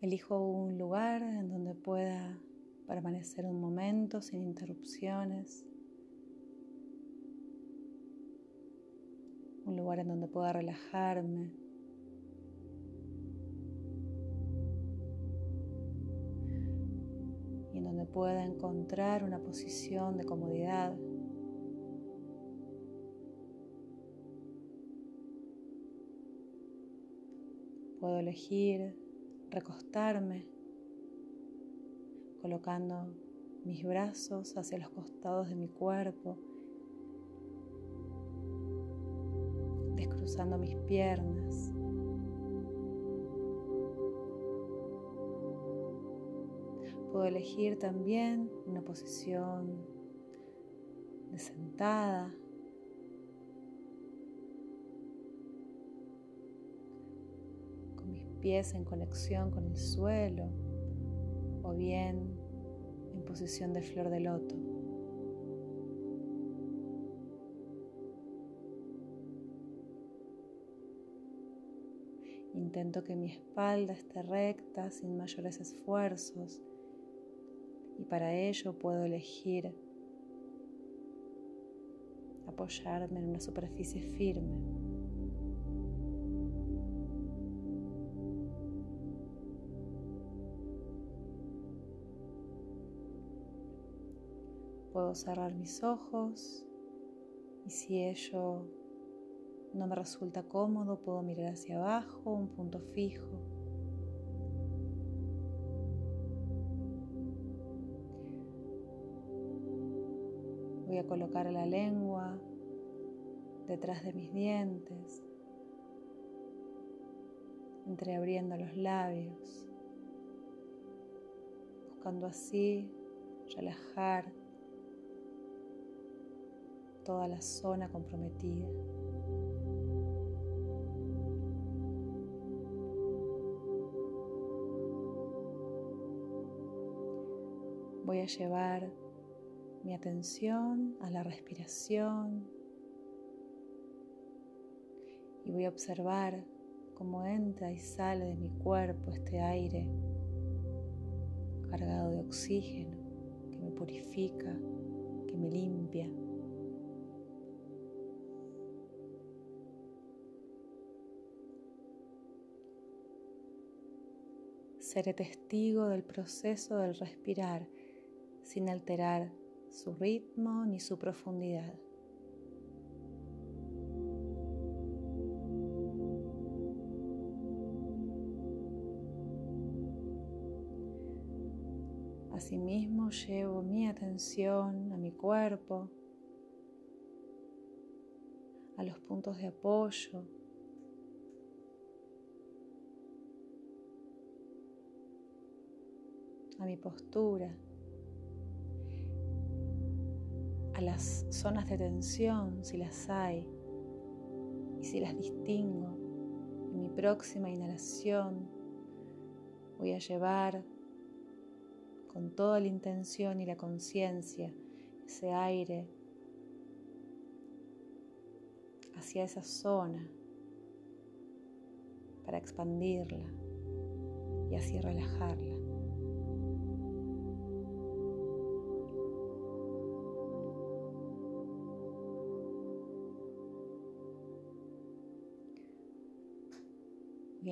Elijo un lugar en donde pueda permanecer un momento sin interrupciones. Un lugar en donde pueda relajarme. Y en donde pueda encontrar una posición de comodidad. Puedo elegir recostarme, colocando mis brazos hacia los costados de mi cuerpo, descruzando mis piernas. Puedo elegir también una posición de sentada pies en conexión con el suelo o bien en posición de flor de loto. Intento que mi espalda esté recta sin mayores esfuerzos y para ello puedo elegir apoyarme en una superficie firme. Puedo cerrar mis ojos y si ello no me resulta cómodo, puedo mirar hacia abajo, un punto fijo. Voy a colocar la lengua detrás de mis dientes, entreabriendo los labios, buscando así relajar toda la zona comprometida. Voy a llevar mi atención a la respiración y voy a observar cómo entra y sale de mi cuerpo este aire cargado de oxígeno que me purifica, que me limpia. Seré testigo del proceso del respirar sin alterar su ritmo ni su profundidad. Asimismo llevo mi atención a mi cuerpo, a los puntos de apoyo a mi postura, a las zonas de tensión si las hay y si las distingo. En mi próxima inhalación voy a llevar con toda la intención y la conciencia ese aire hacia esa zona para expandirla y así relajarla.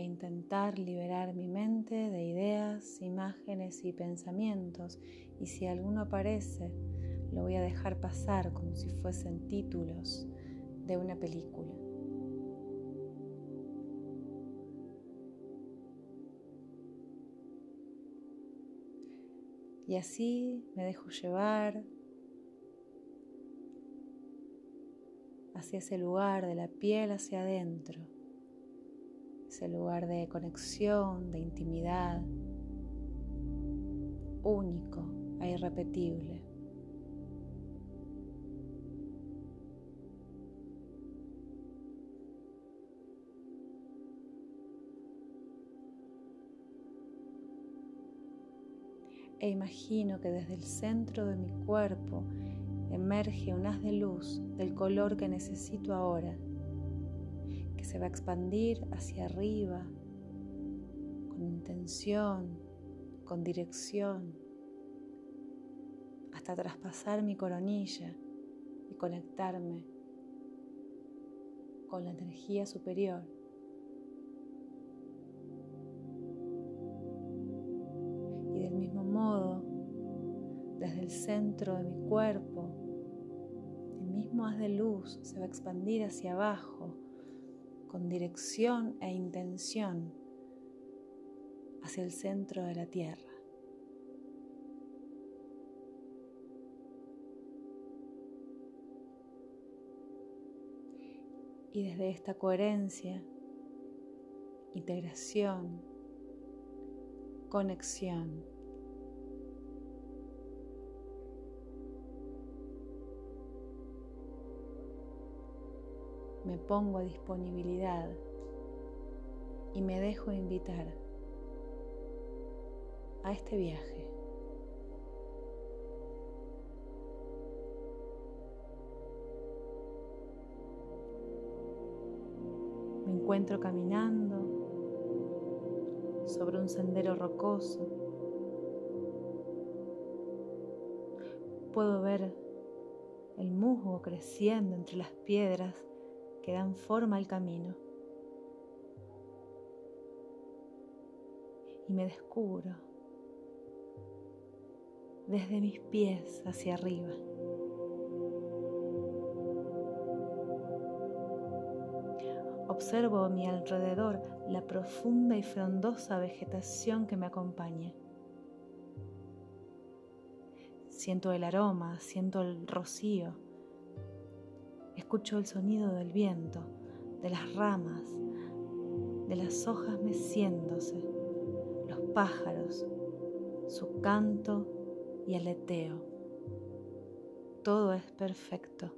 Intentar liberar mi mente de ideas, imágenes y pensamientos y si alguno aparece, lo voy a dejar pasar como si fuesen títulos de una película. Y así me dejo llevar hacia ese lugar de la piel hacia adentro ese lugar de conexión, de intimidad, único e irrepetible. E imagino que desde el centro de mi cuerpo emerge un haz de luz del color que necesito ahora se va a expandir hacia arriba con intención, con dirección, hasta traspasar mi coronilla y conectarme con la energía superior. Y del mismo modo, desde el centro de mi cuerpo, el mismo haz de luz se va a expandir hacia abajo con dirección e intención hacia el centro de la Tierra. Y desde esta coherencia, integración, conexión, me pongo a disponibilidad y me dejo invitar a este viaje. Me encuentro caminando sobre un sendero rocoso. Puedo ver el musgo creciendo entre las piedras que dan forma al camino. Y me descubro desde mis pies hacia arriba. Observo a mi alrededor la profunda y frondosa vegetación que me acompaña. Siento el aroma, siento el rocío Escucho el sonido del viento, de las ramas, de las hojas meciéndose, los pájaros, su canto y aleteo. Todo es perfecto.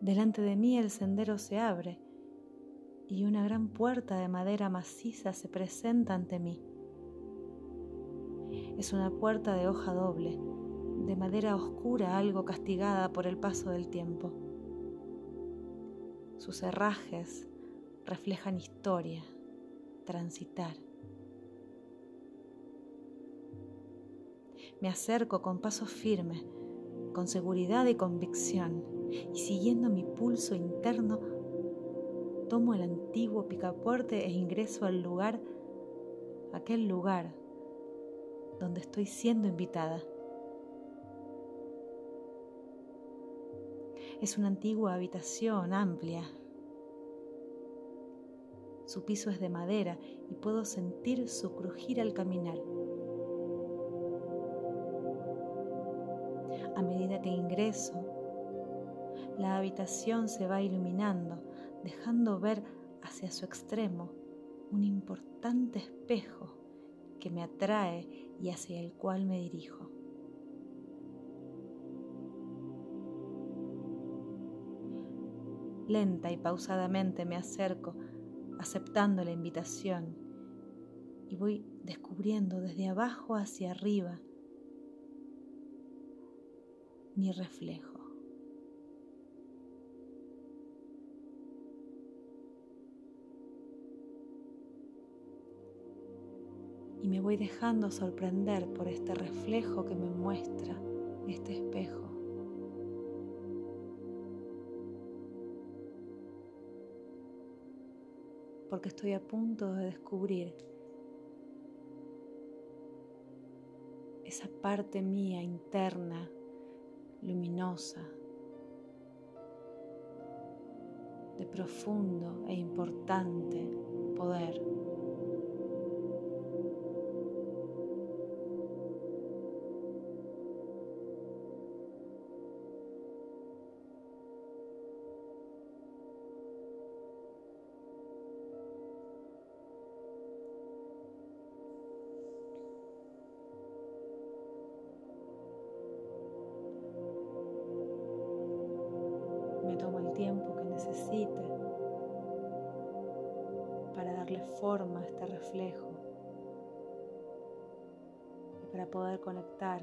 Delante de mí el sendero se abre y una gran puerta de madera maciza se presenta ante mí. Es una puerta de hoja doble, de madera oscura algo castigada por el paso del tiempo. Sus herrajes reflejan historia, transitar. Me acerco con paso firme, con seguridad y convicción, y siguiendo mi pulso interno, tomo el antiguo picaporte e ingreso al lugar, aquel lugar donde estoy siendo invitada. Es una antigua habitación amplia. Su piso es de madera y puedo sentir su crujir al caminar. A medida que ingreso, la habitación se va iluminando, dejando ver hacia su extremo un importante espejo que me atrae y hacia el cual me dirijo. Lenta y pausadamente me acerco, aceptando la invitación, y voy descubriendo desde abajo hacia arriba mi reflejo. Y me voy dejando sorprender por este reflejo que me muestra este espejo. Porque estoy a punto de descubrir esa parte mía interna, luminosa, de profundo e importante poder. Tiempo que necesite para darle forma a este reflejo y para poder conectar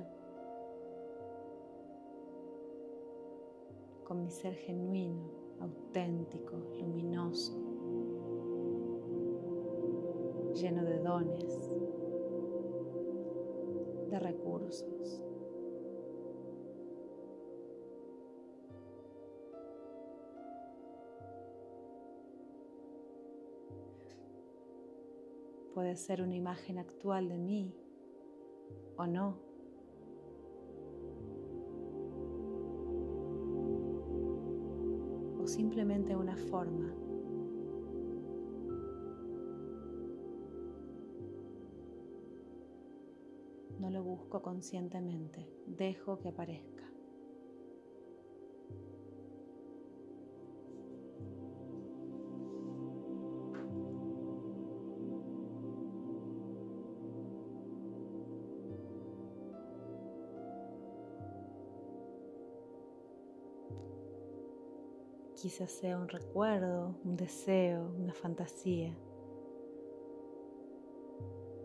con mi ser genuino auténtico, luminoso, lleno de dones, de recursos. Puede ser una imagen actual de mí o no. O simplemente una forma. No lo busco conscientemente, dejo que aparezca. Quizás sea un recuerdo, un deseo, una fantasía.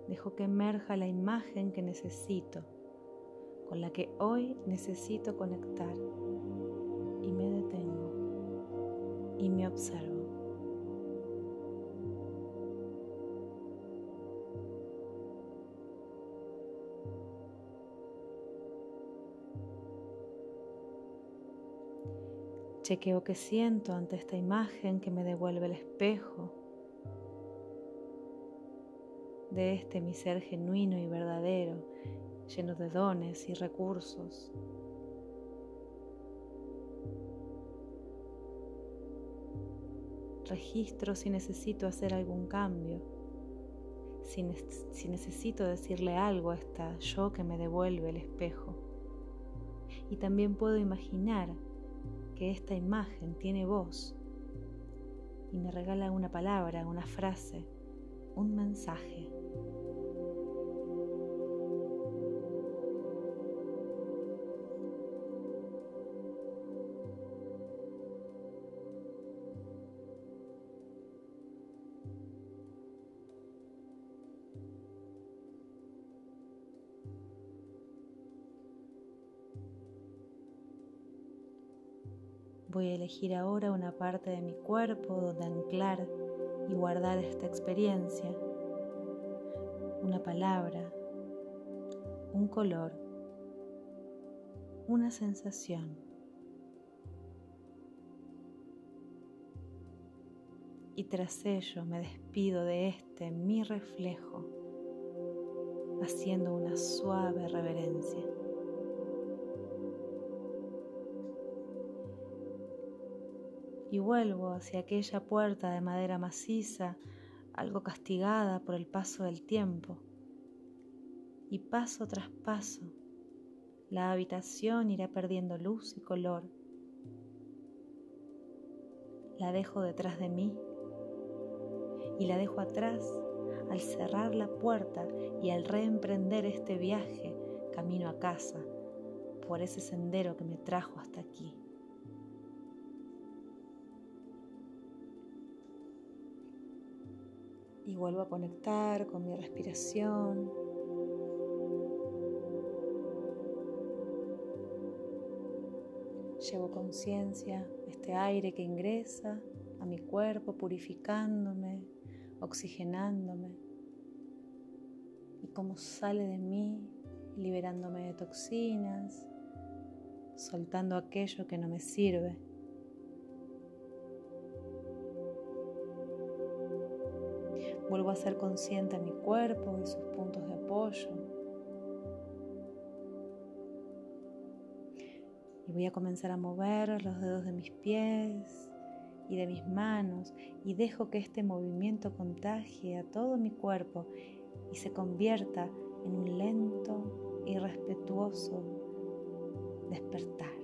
Dejo que emerja la imagen que necesito, con la que hoy necesito conectar. Y me detengo y me observo. Chequeo qué siento ante esta imagen que me devuelve el espejo de este mi ser genuino y verdadero, lleno de dones y recursos. Registro si necesito hacer algún cambio, si, si necesito decirle algo a esta yo que me devuelve el espejo. Y también puedo imaginar que esta imagen tiene voz y me regala una palabra, una frase, un mensaje. Voy a elegir ahora una parte de mi cuerpo donde anclar y guardar esta experiencia. Una palabra, un color, una sensación. Y tras ello me despido de este mi reflejo, haciendo una suave reverencia. Y vuelvo hacia aquella puerta de madera maciza, algo castigada por el paso del tiempo. Y paso tras paso, la habitación irá perdiendo luz y color. La dejo detrás de mí y la dejo atrás al cerrar la puerta y al reemprender este viaje camino a casa por ese sendero que me trajo hasta aquí. Y vuelvo a conectar con mi respiración. Llevo conciencia este aire que ingresa a mi cuerpo, purificándome, oxigenándome, y cómo sale de mí, liberándome de toxinas, soltando aquello que no me sirve. Vuelvo a ser consciente de mi cuerpo y sus puntos de apoyo. Y voy a comenzar a mover los dedos de mis pies y de mis manos y dejo que este movimiento contagie a todo mi cuerpo y se convierta en un lento y respetuoso despertar.